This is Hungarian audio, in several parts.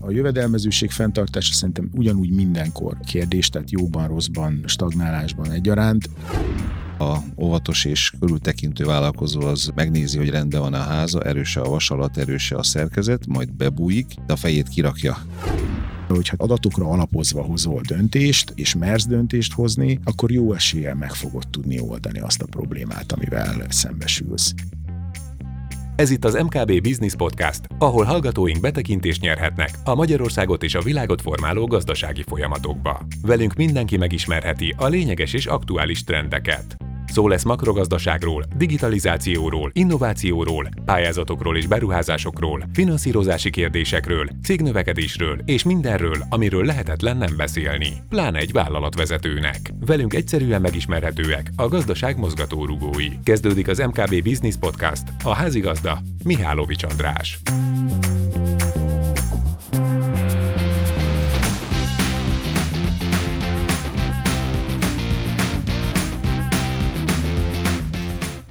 A jövedelmezőség fenntartása szerintem ugyanúgy mindenkor kérdés, tehát jóban, rosszban, stagnálásban egyaránt a óvatos és körültekintő vállalkozó az megnézi, hogy rendben van a háza, erőse a vasalat, erőse a szerkezet, majd bebújik, de a fejét kirakja. Hogyha adatokra alapozva hozol döntést, és mersz döntést hozni, akkor jó eséllyel meg fogod tudni oldani azt a problémát, amivel szembesülsz. Ez itt az MKB Business Podcast, ahol hallgatóink betekintést nyerhetnek a Magyarországot és a világot formáló gazdasági folyamatokba. Velünk mindenki megismerheti a lényeges és aktuális trendeket. Szó lesz makrogazdaságról, digitalizációról, innovációról, pályázatokról és beruházásokról, finanszírozási kérdésekről, cégnövekedésről és mindenről, amiről lehetetlen nem beszélni, pláne egy vállalatvezetőnek. Velünk egyszerűen megismerhetőek a gazdaság mozgatórugói. Kezdődik az MKB Business Podcast, a házigazda Mihálovics András.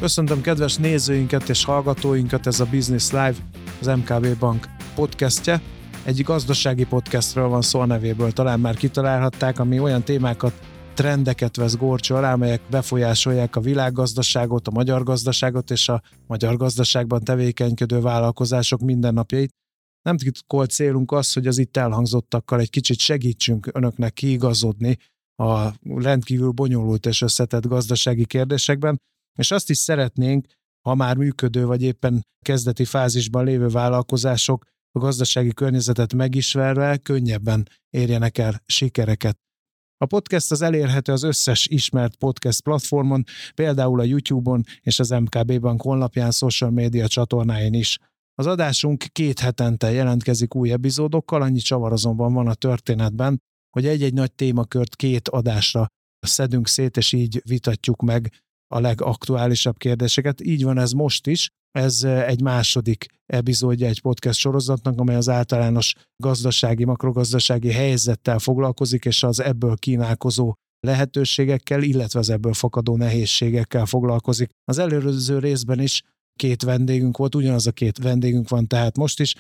Köszöntöm kedves nézőinket és hallgatóinkat, ez a Business Live, az MKB Bank podcastje. Egy gazdasági podcastről van szó a nevéből, talán már kitalálhatták, ami olyan témákat, trendeket vesz górcső alá, amelyek befolyásolják a világgazdaságot, a magyar gazdaságot és a magyar gazdaságban tevékenykedő vállalkozások mindennapjait. Nem titkolt célunk az, hogy az itt elhangzottakkal egy kicsit segítsünk önöknek kiigazodni a rendkívül bonyolult és összetett gazdasági kérdésekben, és azt is szeretnénk, ha már működő vagy éppen kezdeti fázisban lévő vállalkozások a gazdasági környezetet megismerve könnyebben érjenek el sikereket. A podcast az elérhető az összes ismert podcast platformon, például a YouTube-on és az MKB Bank honlapján, social média csatornáin is. Az adásunk két hetente jelentkezik új epizódokkal, annyi csavar azonban van a történetben, hogy egy-egy nagy témakört két adásra szedünk szét, és így vitatjuk meg a legaktuálisabb kérdéseket. Így van ez most is. Ez egy második epizódja egy podcast sorozatnak, amely az általános gazdasági, makrogazdasági helyzettel foglalkozik, és az ebből kínálkozó lehetőségekkel, illetve az ebből fakadó nehézségekkel foglalkozik. Az előző részben is két vendégünk volt, ugyanaz a két vendégünk van tehát most is,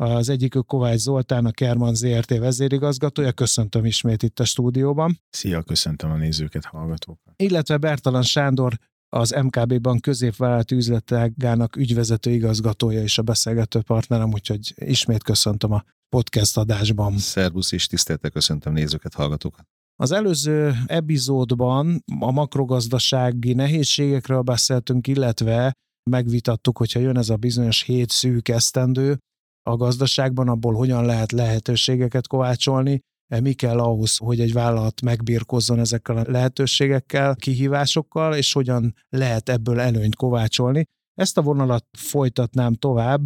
az egyikük Kovács Zoltán, a Kerman ZRT vezérigazgatója. Köszöntöm ismét itt a stúdióban. Szia, köszöntöm a nézőket, hallgatókat. Illetve Bertalan Sándor, az MKB-ban középvállalati üzletágának ügyvezető igazgatója és a beszélgető partnerem, úgyhogy ismét köszöntöm a podcast adásban. Szervusz és tisztelte köszöntöm nézőket, hallgatókat. Az előző epizódban a makrogazdasági nehézségekről beszéltünk, illetve megvitattuk, hogyha jön ez a bizonyos hét szűk esztendő, a gazdaságban, abból hogyan lehet lehetőségeket kovácsolni, e, mi kell ahhoz, hogy egy vállalat megbírkozzon ezekkel a lehetőségekkel, kihívásokkal, és hogyan lehet ebből előnyt kovácsolni. Ezt a vonalat folytatnám tovább,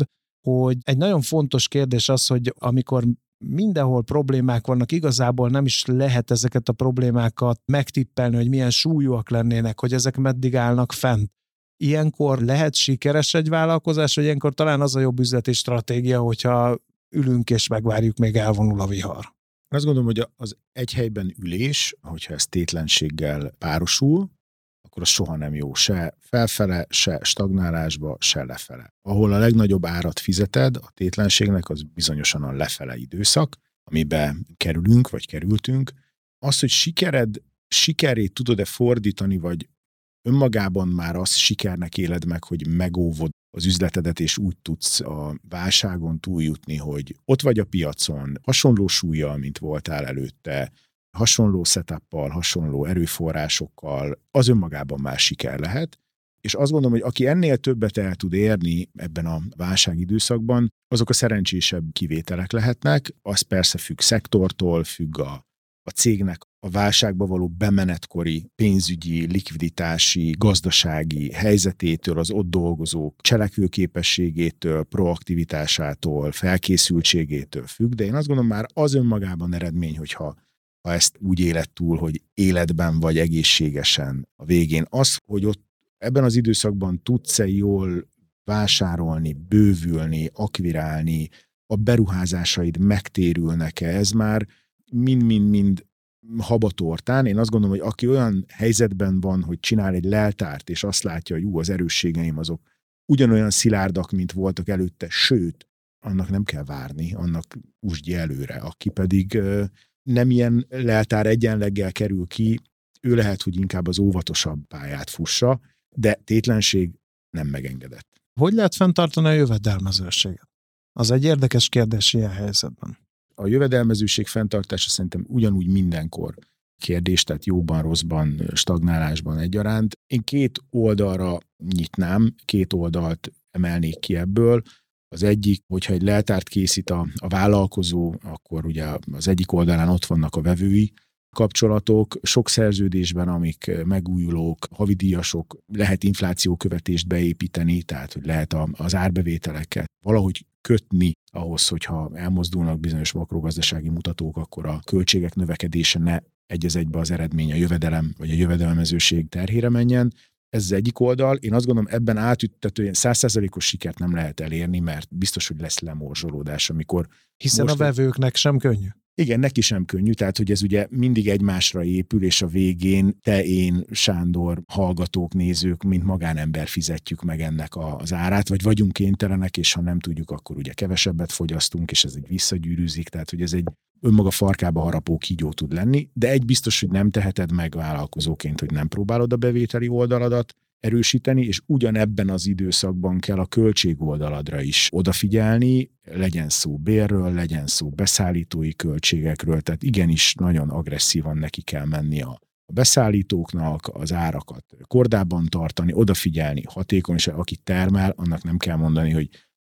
hogy egy nagyon fontos kérdés az, hogy amikor mindenhol problémák vannak, igazából nem is lehet ezeket a problémákat megtippelni, hogy milyen súlyúak lennének, hogy ezek meddig állnak fent ilyenkor lehet sikeres egy vállalkozás, vagy ilyenkor talán az a jobb üzleti stratégia, hogyha ülünk és megvárjuk, még elvonul a vihar? Azt gondolom, hogy az egy helyben ülés, hogyha ez tétlenséggel párosul, akkor az soha nem jó se felfele, se stagnálásba, se lefele. Ahol a legnagyobb árat fizeted a tétlenségnek, az bizonyosan a lefele időszak, amibe kerülünk, vagy kerültünk. Az, hogy sikered, sikerét tudod-e fordítani, vagy önmagában már az sikernek éled meg, hogy megóvod az üzletedet, és úgy tudsz a válságon túljutni, hogy ott vagy a piacon, hasonló súlya, mint voltál előtte, hasonló setuppal, hasonló erőforrásokkal, az önmagában már siker lehet. És azt gondolom, hogy aki ennél többet el tud érni ebben a válságidőszakban, azok a szerencsésebb kivételek lehetnek. Az persze függ szektortól, függ a, a cégnek a válságba való bemenetkori pénzügyi, likviditási, gazdasági helyzetétől, az ott dolgozók cselekvőképességétől, proaktivitásától, felkészültségétől függ, de én azt gondolom már az önmagában eredmény, hogyha ha ezt úgy élet túl, hogy életben vagy egészségesen a végén. Az, hogy ott ebben az időszakban tudsz-e jól vásárolni, bővülni, akvirálni, a beruházásaid megtérülnek-e, ez már mind-mind-mind habatortán. Én azt gondolom, hogy aki olyan helyzetben van, hogy csinál egy leltárt, és azt látja, hogy ú, az erősségeim azok ugyanolyan szilárdak, mint voltak előtte, sőt, annak nem kell várni, annak úsdj előre. Aki pedig nem ilyen leltár egyenleggel kerül ki, ő lehet, hogy inkább az óvatosabb pályát fussa, de tétlenség nem megengedett. Hogy lehet fenntartani a jövedelmezőséget? Az egy érdekes kérdés ilyen helyzetben. A jövedelmezőség fenntartása szerintem ugyanúgy mindenkor kérdés, tehát jóban, rosszban, stagnálásban egyaránt. Én két oldalra nyitnám, két oldalt emelnék ki ebből. Az egyik, hogyha egy leltárt készít a, a vállalkozó, akkor ugye az egyik oldalán ott vannak a vevői, kapcsolatok, sok szerződésben, amik megújulók, havidíjasok, lehet inflációkövetést beépíteni, tehát hogy lehet az árbevételeket valahogy kötni ahhoz, hogyha elmozdulnak bizonyos makrogazdasági mutatók, akkor a költségek növekedése ne egyez egybe az eredmény a jövedelem vagy a jövedelmezőség terhére menjen. Ez az egyik oldal. Én azt gondolom, ebben átüttetően százszerzalékos sikert nem lehet elérni, mert biztos, hogy lesz lemorzsolódás, amikor... Hiszen most a vevőknek sem könnyű. Igen, neki sem könnyű, tehát hogy ez ugye mindig egymásra épül, és a végén te, én, Sándor, hallgatók, nézők, mint magánember fizetjük meg ennek az árát, vagy vagyunk kénytelenek, és ha nem tudjuk, akkor ugye kevesebbet fogyasztunk, és ez egy visszagyűrűzik, tehát hogy ez egy önmaga farkába harapó kígyó tud lenni, de egy biztos, hogy nem teheted meg vállalkozóként, hogy nem próbálod a bevételi oldaladat, erősíteni, és ugyanebben az időszakban kell a költségoldaladra is odafigyelni, legyen szó bérről, legyen szó beszállítói költségekről, tehát igenis nagyon agresszívan neki kell menni a beszállítóknak az árakat kordában tartani, odafigyelni, hatékonyság, aki termel, annak nem kell mondani, hogy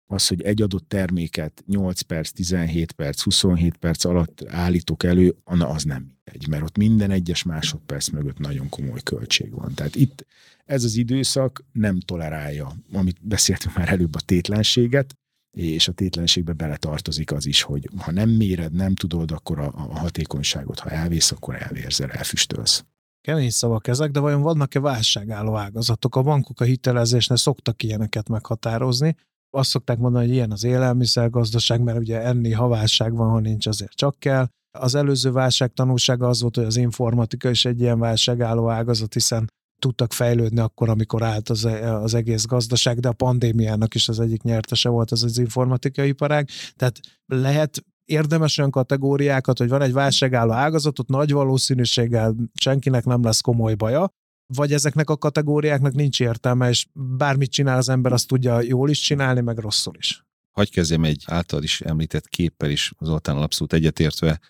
az, hogy egy adott terméket 8 perc, 17 perc, 27 perc alatt állítok elő, az nem mindegy, mert ott minden egyes másodperc mögött nagyon komoly költség van. Tehát itt ez az időszak nem tolerálja, amit beszéltünk már előbb, a tétlenséget, és a tétlenségbe beletartozik az is, hogy ha nem méred, nem tudod, akkor a, a hatékonyságot, ha elvész, akkor elvérzel, elfüstölsz. Kemény szavak ezek, de vajon vannak-e válságálló ágazatok? A bankok a hitelezésnél szoktak ilyeneket meghatározni. Azt szokták mondani, hogy ilyen az élelmiszergazdaság, mert ugye enni, ha válság van, ha nincs, azért csak kell. Az előző válság tanulsága az volt, hogy az informatika is egy ilyen válságálló ágazat, hiszen tudtak fejlődni akkor, amikor állt az, az egész gazdaság, de a pandémiának is az egyik nyertese volt az az informatikai iparág. Tehát lehet érdemes olyan kategóriákat, hogy van egy válságálló ágazatot, nagy valószínűséggel senkinek nem lesz komoly baja, vagy ezeknek a kategóriáknak nincs értelme, és bármit csinál az ember, azt tudja jól is csinálni, meg rosszul is. Hagy kezdjem egy által is említett képpel is, Zoltán abszolút egyetértve.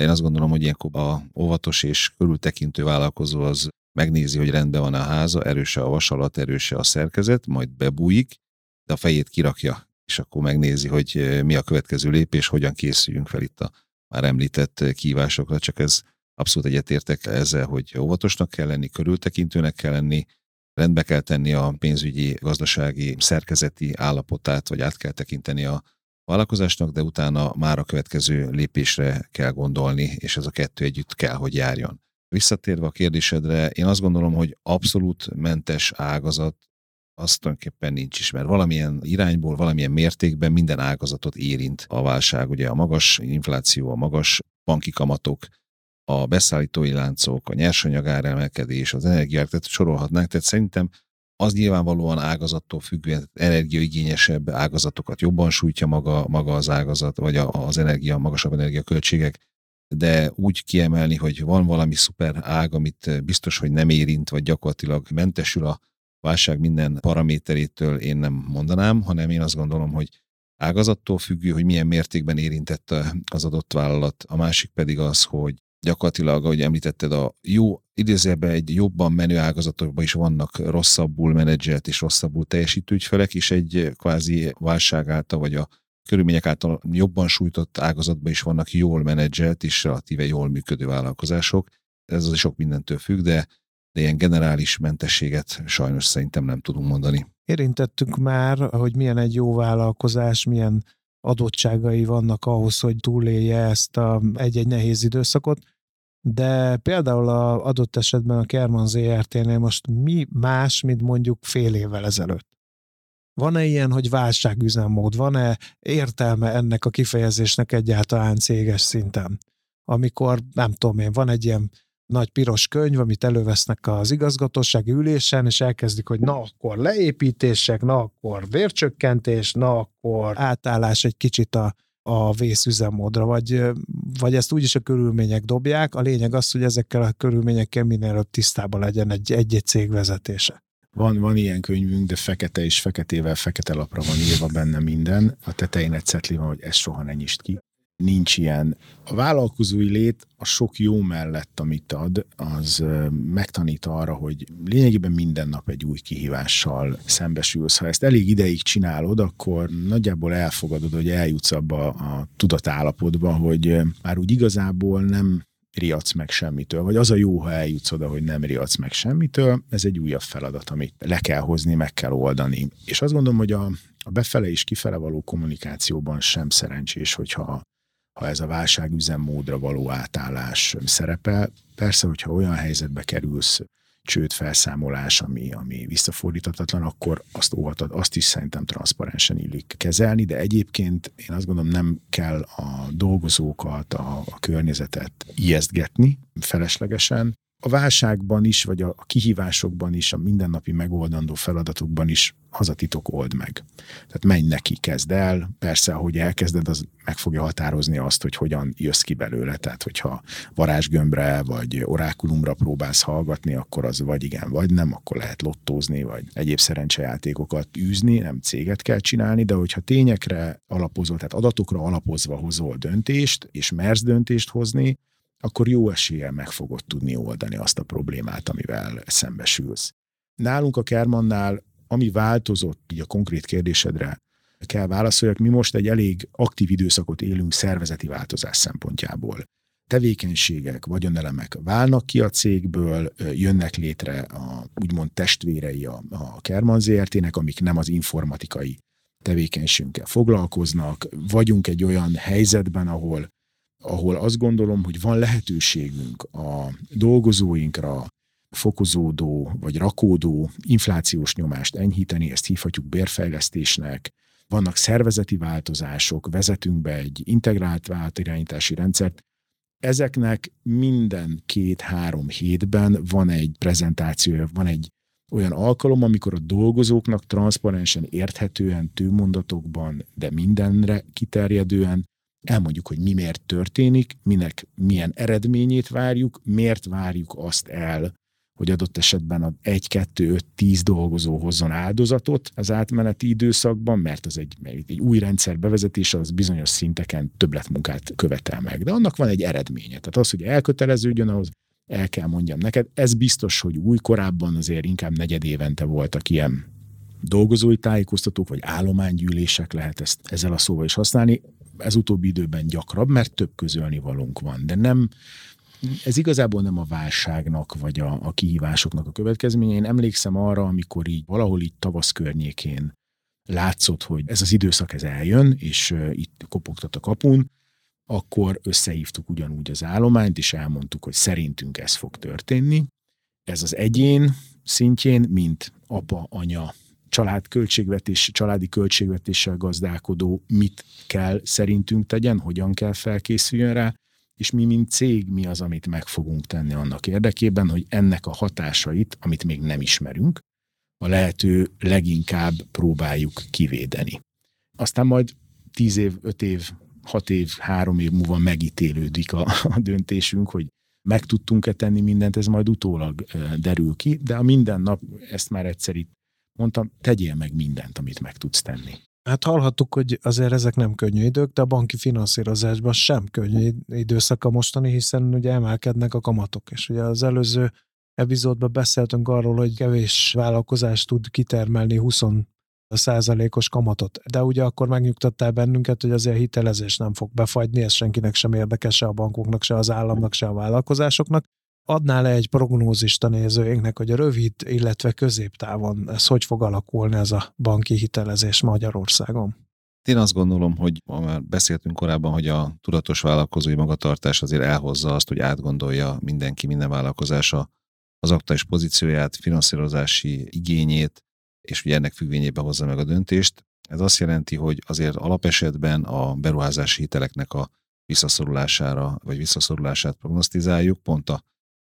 Én azt gondolom, hogy ilyenkor a óvatos és körültekintő vállalkozó az megnézi, hogy rendben van a háza, erőse a vasalat, erőse a szerkezet, majd bebújik, de a fejét kirakja, és akkor megnézi, hogy mi a következő lépés, hogyan készüljünk fel itt a már említett kívásokra, csak ez abszolút egyetértek ezzel, hogy óvatosnak kell lenni, körültekintőnek kell lenni, rendbe kell tenni a pénzügyi, gazdasági, szerkezeti állapotát, vagy át kell tekinteni a vállalkozásnak, de utána már a következő lépésre kell gondolni, és ez a kettő együtt kell, hogy járjon. Visszatérve a kérdésedre, én azt gondolom, hogy abszolút mentes ágazat az tulajdonképpen nincs is, mert valamilyen irányból, valamilyen mértékben minden ágazatot érint a válság. Ugye a magas infláció, a magas banki kamatok, a beszállítói láncok, a nyersanyag emelkedés, az energiák, tehát sorolhatnánk. Tehát szerintem az nyilvánvalóan ágazattól függően energiaigényesebb ágazatokat jobban sújtja maga, maga az ágazat, vagy az energia, magasabb energiaköltségek de úgy kiemelni, hogy van valami szuper ág, amit biztos, hogy nem érint, vagy gyakorlatilag mentesül a válság minden paraméterétől én nem mondanám, hanem én azt gondolom, hogy ágazattól függő, hogy milyen mértékben érintett az adott vállalat. A másik pedig az, hogy gyakorlatilag, ahogy említetted, a jó, idézőben egy jobban menő ágazatokban is vannak rosszabbul menedzselt és rosszabbul teljesítő ügyfelek, és egy kvázi válság által, vagy a körülmények által jobban sújtott ágazatban is vannak jól menedzselt és relatíve jól működő vállalkozások. Ez az sok mindentől függ, de, de ilyen generális mentességet sajnos szerintem nem tudunk mondani. Érintettük már, hogy milyen egy jó vállalkozás, milyen adottságai vannak ahhoz, hogy túlélje ezt a egy-egy nehéz időszakot, de például a adott esetben a Kerman ZRT-nél most mi más, mint mondjuk fél évvel ezelőtt? Van-e ilyen, hogy válságüzemmód? Van-e értelme ennek a kifejezésnek egyáltalán céges szinten? Amikor, nem tudom én, van egy ilyen nagy piros könyv, amit elővesznek az igazgatósági ülésen, és elkezdik, hogy na akkor leépítések, na akkor bércsökkentés, na akkor átállás egy kicsit a, a vészüzemmódra, vagy, vagy ezt úgyis a körülmények dobják. A lényeg az, hogy ezekkel a körülményekkel minél előbb tisztában legyen egy, egy-egy cég vezetése. Van, van ilyen könyvünk, de fekete és feketével fekete lapra van írva benne minden. A tetején egy cetli van, hogy ez soha ne nyisd ki nincs ilyen. A vállalkozói lét a sok jó mellett, amit ad, az megtanít arra, hogy lényegében minden nap egy új kihívással szembesülsz. Ha ezt elég ideig csinálod, akkor nagyjából elfogadod, hogy eljutsz abba a tudatállapotba, hogy már úgy igazából nem riadsz meg semmitől, vagy az a jó, ha eljutsz oda, hogy nem riadsz meg semmitől, ez egy újabb feladat, amit le kell hozni, meg kell oldani. És azt gondolom, hogy a, a befele és kifele való kommunikációban sem szerencsés, hogyha ha ez a válság üzemmódra való átállás szerepel. Persze, hogyha olyan helyzetbe kerülsz, csőd felszámolás, ami, ami visszafordíthatatlan, akkor azt óvatod, azt is szerintem transzparensen illik kezelni, de egyébként én azt gondolom nem kell a dolgozókat, a, a környezetet ijesztgetni feleslegesen, a válságban is, vagy a kihívásokban is, a mindennapi megoldandó feladatokban is az a titok old meg. Tehát menj neki, kezd el. Persze, ahogy elkezded, az meg fogja határozni azt, hogy hogyan jössz ki belőle. Tehát, hogyha varázsgömbre vagy orákulumra próbálsz hallgatni, akkor az vagy igen, vagy nem, akkor lehet lottózni, vagy egyéb szerencsejátékokat űzni, nem céget kell csinálni, de hogyha tényekre alapozol, tehát adatokra alapozva hozol döntést, és mersz döntést hozni, akkor jó eséllyel meg fogod tudni oldani azt a problémát, amivel szembesülsz. Nálunk a Kermannál, ami változott így a konkrét kérdésedre, kell válaszoljak, mi most egy elég aktív időszakot élünk szervezeti változás szempontjából. Tevékenységek, vagyonelemek válnak ki a cégből, jönnek létre a úgymond testvérei a, a Kerman ZRT-nek, amik nem az informatikai tevékenységünkkel foglalkoznak. Vagyunk egy olyan helyzetben, ahol ahol azt gondolom, hogy van lehetőségünk a dolgozóinkra fokozódó vagy rakódó inflációs nyomást enyhíteni, ezt hívhatjuk bérfejlesztésnek, vannak szervezeti változások, vezetünk be egy integrált vállalatirányítási rendszert, ezeknek minden két-három hétben van egy prezentációja, van egy olyan alkalom, amikor a dolgozóknak transzparensen, érthetően, tőmondatokban, de mindenre kiterjedően elmondjuk, hogy mi miért történik, minek milyen eredményét várjuk, miért várjuk azt el, hogy adott esetben a 1, 2, 5, 10 dolgozó hozzon áldozatot az átmeneti időszakban, mert az egy, egy új rendszer bevezetése az bizonyos szinteken többletmunkát követel meg. De annak van egy eredménye. Tehát az, hogy elköteleződjön, ahhoz el kell mondjam neked. Ez biztos, hogy új korábban azért inkább negyed évente voltak ilyen dolgozói tájékoztatók, vagy állománygyűlések lehet ezt ezzel a szóval is használni ez utóbbi időben gyakrabb, mert több közölni valunk van, de nem, ez igazából nem a válságnak, vagy a, a kihívásoknak a következménye. Én emlékszem arra, amikor így valahol így tavasz környékén látszott, hogy ez az időszak ez eljön, és itt kopogtat a kapun, akkor összehívtuk ugyanúgy az állományt, és elmondtuk, hogy szerintünk ez fog történni. Ez az egyén szintjén, mint apa, anya, család költségvetés, családi költségvetéssel gazdálkodó mit kell szerintünk tegyen, hogyan kell felkészüljön rá, és mi, mint cég, mi az, amit meg fogunk tenni annak érdekében, hogy ennek a hatásait, amit még nem ismerünk, a lehető leginkább próbáljuk kivédeni. Aztán majd tíz év, öt év, hat év, három év múlva megítélődik a, a döntésünk, hogy meg tudtunk-e tenni mindent, ez majd utólag derül ki, de a minden nap, ezt már egyszer itt mondtam, tegyél meg mindent, amit meg tudsz tenni. Hát hallhattuk, hogy azért ezek nem könnyű idők, de a banki finanszírozásban sem könnyű időszaka mostani, hiszen ugye emelkednek a kamatok, és ugye az előző epizódban beszéltünk arról, hogy kevés vállalkozás tud kitermelni 20 százalékos kamatot. De ugye akkor megnyugtattál bennünket, hogy azért a hitelezés nem fog befagyni, ez senkinek sem érdekes, se a bankoknak, se az államnak, se a vállalkozásoknak adnál-e egy prognózist a nézőinknek, hogy a rövid, illetve középtávon ez hogy fog alakulni ez a banki hitelezés Magyarországon? Én azt gondolom, hogy már beszéltünk korábban, hogy a tudatos vállalkozói magatartás azért elhozza azt, hogy átgondolja mindenki, minden vállalkozása az aktuális pozícióját, finanszírozási igényét, és ugye ennek függvényében hozza meg a döntést. Ez azt jelenti, hogy azért alapesetben a beruházási hiteleknek a visszaszorulására, vagy visszaszorulását prognosztizáljuk, pont a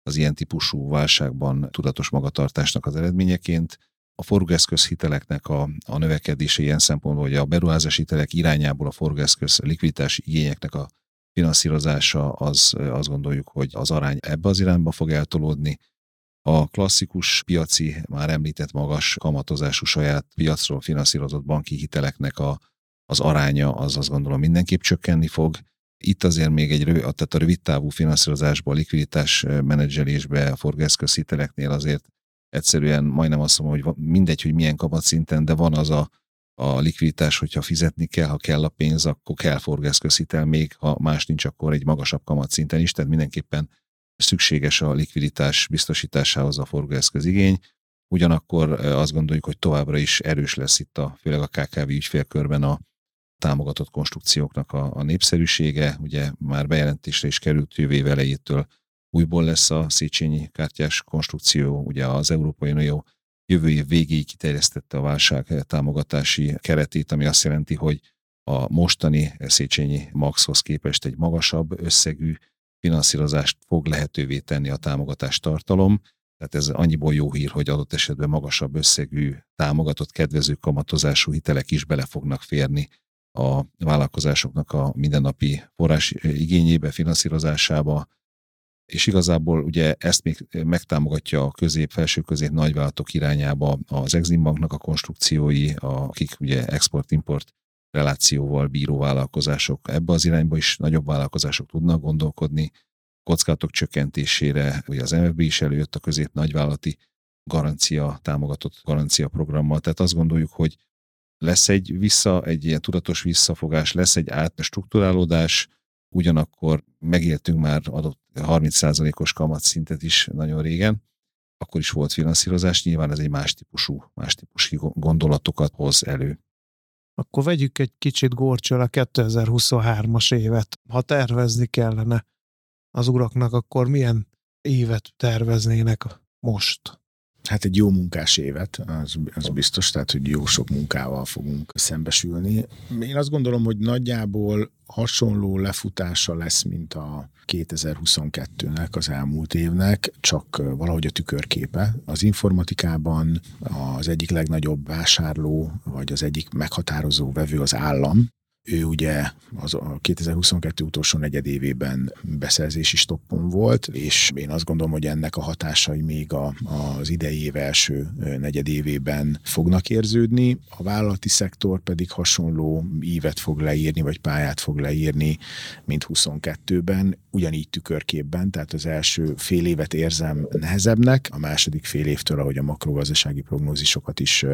az ilyen típusú válságban tudatos magatartásnak az eredményeként. A forgóeszköz hiteleknek a, a növekedése ilyen szempontból, hogy a beruházási hitelek irányából a forgóeszköz likviditási igényeknek a finanszírozása, az azt gondoljuk, hogy az arány ebbe az irányba fog eltolódni. A klasszikus piaci, már említett magas kamatozású saját piacról finanszírozott banki hiteleknek a, az aránya az azt gondolom mindenképp csökkenni fog. Itt azért még egy rövid, tehát a rövid távú finanszírozásból, likviditás menedzselésbe, a forgászköz hiteleknél azért egyszerűen majdnem azt mondom, hogy mindegy, hogy milyen kamatszinten, de van az a, a likviditás, hogyha fizetni kell, ha kell a pénz, akkor kell forgászközhitel még, ha más nincs, akkor egy magasabb kamatszinten is, tehát mindenképpen szükséges a likviditás biztosításához a forgóeszköz igény. Ugyanakkor azt gondoljuk, hogy továbbra is erős lesz itt a, főleg a KKV ügyfélkörben a támogatott konstrukcióknak a, a népszerűsége. Ugye már bejelentésre is került jövő elejétől újból lesz a Széchenyi kártyás konstrukció, ugye az Európai Unió jövő év végéig kiterjesztette a válság támogatási keretét, ami azt jelenti, hogy a mostani Széchenyi Maxhoz képest egy magasabb összegű finanszírozást fog lehetővé tenni a támogatás tartalom. Tehát ez annyiból jó hír, hogy adott esetben magasabb összegű, támogatott, kedvező kamatozású hitelek is bele fognak férni a vállalkozásoknak a mindennapi forrás igényébe, finanszírozásába, és igazából ugye ezt még megtámogatja a közép, felső közép nagyvállalatok irányába az Exim Banknak a konstrukciói, akik ugye export-import relációval bíró vállalkozások. Ebbe az irányba is nagyobb vállalkozások tudnak gondolkodni, kockázatok csökkentésére, ugye az MFB is előjött a közép nagyvállalati garancia, támogatott garancia programmal. Tehát azt gondoljuk, hogy lesz egy vissza, egy ilyen tudatos visszafogás, lesz egy átstruktúrálódás, ugyanakkor megéltünk már adott 30%-os kamatszintet is nagyon régen, akkor is volt finanszírozás, nyilván ez egy más típusú, más típusú gondolatokat hoz elő. Akkor vegyük egy kicsit górcsol a 2023-as évet. Ha tervezni kellene az uraknak, akkor milyen évet terveznének most? Hát egy jó munkás évet, az, az biztos, tehát hogy jó sok munkával fogunk szembesülni. Én azt gondolom, hogy nagyjából hasonló lefutása lesz, mint a 2022-nek, az elmúlt évnek, csak valahogy a tükörképe. Az informatikában az egyik legnagyobb vásárló, vagy az egyik meghatározó vevő az állam, ő ugye az a 2022 utolsó negyedévében beszerzési stoppon volt, és én azt gondolom, hogy ennek a hatásai még a, az idei év első negyedévében fognak érződni. A vállalati szektor pedig hasonló ívet fog leírni, vagy pályát fog leírni, mint 22-ben, ugyanígy tükörképben, tehát az első fél évet érzem nehezebbnek, a második fél évtől, ahogy a makrogazdasági prognózisokat is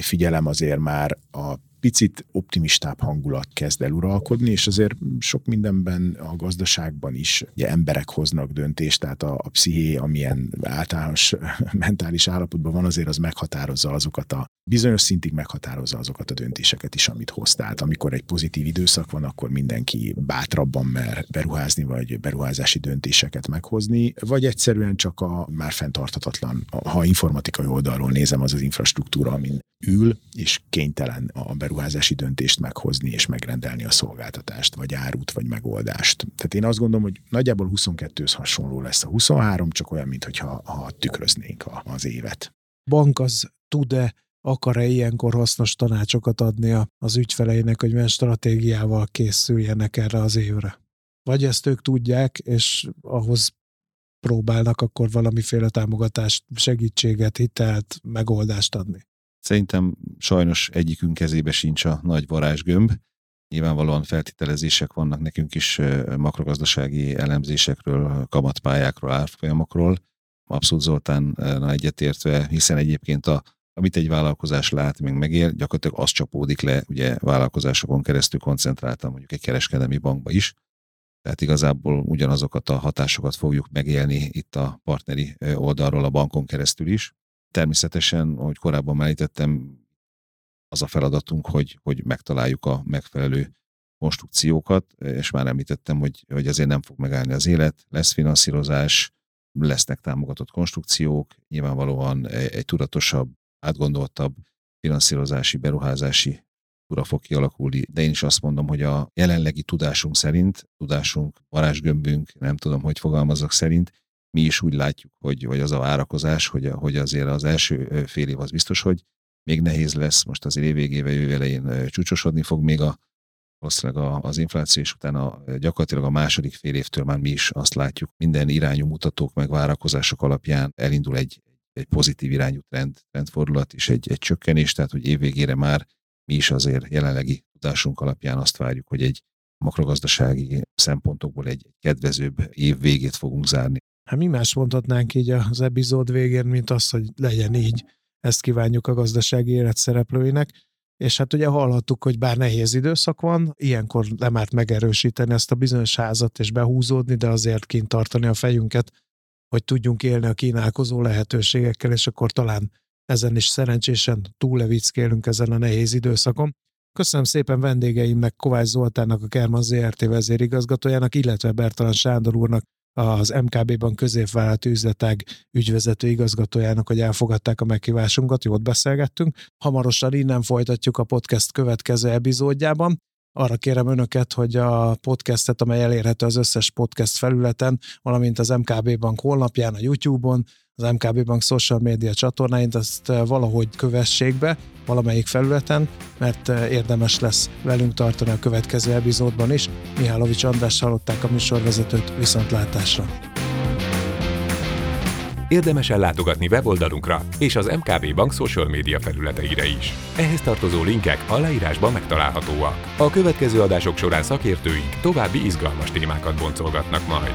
figyelem, azért már a picit optimistább hangulat kezd el uralkodni, és azért sok mindenben a gazdaságban is ugye emberek hoznak döntést, tehát a, a psziché, amilyen általános mentális állapotban van, azért az meghatározza azokat a bizonyos szintig meghatározza azokat a döntéseket is, amit hoz. Tehát amikor egy pozitív időszak van, akkor mindenki bátrabban mer beruházni, vagy beruházási döntéseket meghozni, vagy egyszerűen csak a már fenntarthatatlan, ha informatikai oldalról nézem, az az infrastruktúra, amin ül, és kénytelen a beruházási döntést meghozni és megrendelni a szolgáltatást, vagy árut, vagy megoldást. Tehát én azt gondolom, hogy nagyjából 22-höz hasonló lesz a 23, csak olyan, mintha ha tükröznénk a, az évet. Bank az tud-e akar-e ilyenkor hasznos tanácsokat adni az ügyfeleinek, hogy milyen stratégiával készüljenek erre az évre? Vagy ezt ők tudják, és ahhoz próbálnak akkor valamiféle támogatást, segítséget, hitelt, megoldást adni? Szerintem sajnos egyikünk kezébe sincs a nagy varázsgömb. Nyilvánvalóan feltételezések vannak nekünk is makrogazdasági elemzésekről, kamatpályákról, árfolyamokról. Abszolút Zoltán egyetértve, hiszen egyébként a, amit egy vállalkozás lát, még megél, gyakorlatilag az csapódik le, ugye vállalkozásokon keresztül koncentráltam mondjuk egy kereskedelmi bankba is. Tehát igazából ugyanazokat a hatásokat fogjuk megélni itt a partneri oldalról a bankon keresztül is. Természetesen, ahogy korábban már említettem, az a feladatunk, hogy, hogy megtaláljuk a megfelelő konstrukciókat, és már említettem, hogy, hogy azért nem fog megállni az élet, lesz finanszírozás, lesznek támogatott konstrukciók, nyilvánvalóan egy, egy tudatosabb, átgondoltabb finanszírozási, beruházási tura fog kialakulni, de én is azt mondom, hogy a jelenlegi tudásunk szerint, tudásunk, varázsgömbünk, nem tudom, hogy fogalmazok szerint, mi is úgy látjuk, hogy, hogy az a várakozás, hogy, hogy azért az első fél év az biztos, hogy még nehéz lesz, most az év végével, jövő elején csúcsosodni fog még a, valószínűleg az infláció, és utána gyakorlatilag a második fél évtől már mi is azt látjuk, minden irányú mutatók meg várakozások alapján elindul egy, egy pozitív irányú trend, trendfordulat és egy, egy csökkenés, tehát hogy évvégére már mi is azért jelenlegi tudásunk alapján azt várjuk, hogy egy makrogazdasági szempontokból egy kedvezőbb év végét fogunk zárni. Hát mi más mondhatnánk így az epizód végén, mint az, hogy legyen így. Ezt kívánjuk a gazdasági élet szereplőinek. És hát ugye hallhattuk, hogy bár nehéz időszak van, ilyenkor nem árt megerősíteni ezt a bizonyos házat és behúzódni, de azért kint tartani a fejünket, hogy tudjunk élni a kínálkozó lehetőségekkel, és akkor talán ezen is szerencsésen túlevickélünk ezen a nehéz időszakon. Köszönöm szépen vendégeimnek, Kovács Zoltánnak, a Kerman ZRT vezérigazgatójának, illetve Bertalan Sándor úrnak, az MKB-ban középvállalati üzletág ügyvezető igazgatójának, hogy elfogadták a meghívásunkat, jót beszélgettünk. Hamarosan innen folytatjuk a podcast következő epizódjában. Arra kérem önöket, hogy a podcastet, amely elérhető az összes podcast felületen, valamint az MKB Bank honlapján, a YouTube-on, az MKB Bank social media csatornáint, azt valahogy kövessék be valamelyik felületen, mert érdemes lesz velünk tartani a következő epizódban is. Mihálovics András hallották a műsorvezetőt viszontlátásra. Érdemes ellátogatni weboldalunkra és az MKB Bank social média felületeire is. Ehhez tartozó linkek a leírásban megtalálhatóak. A következő adások során szakértőink további izgalmas témákat boncolgatnak majd.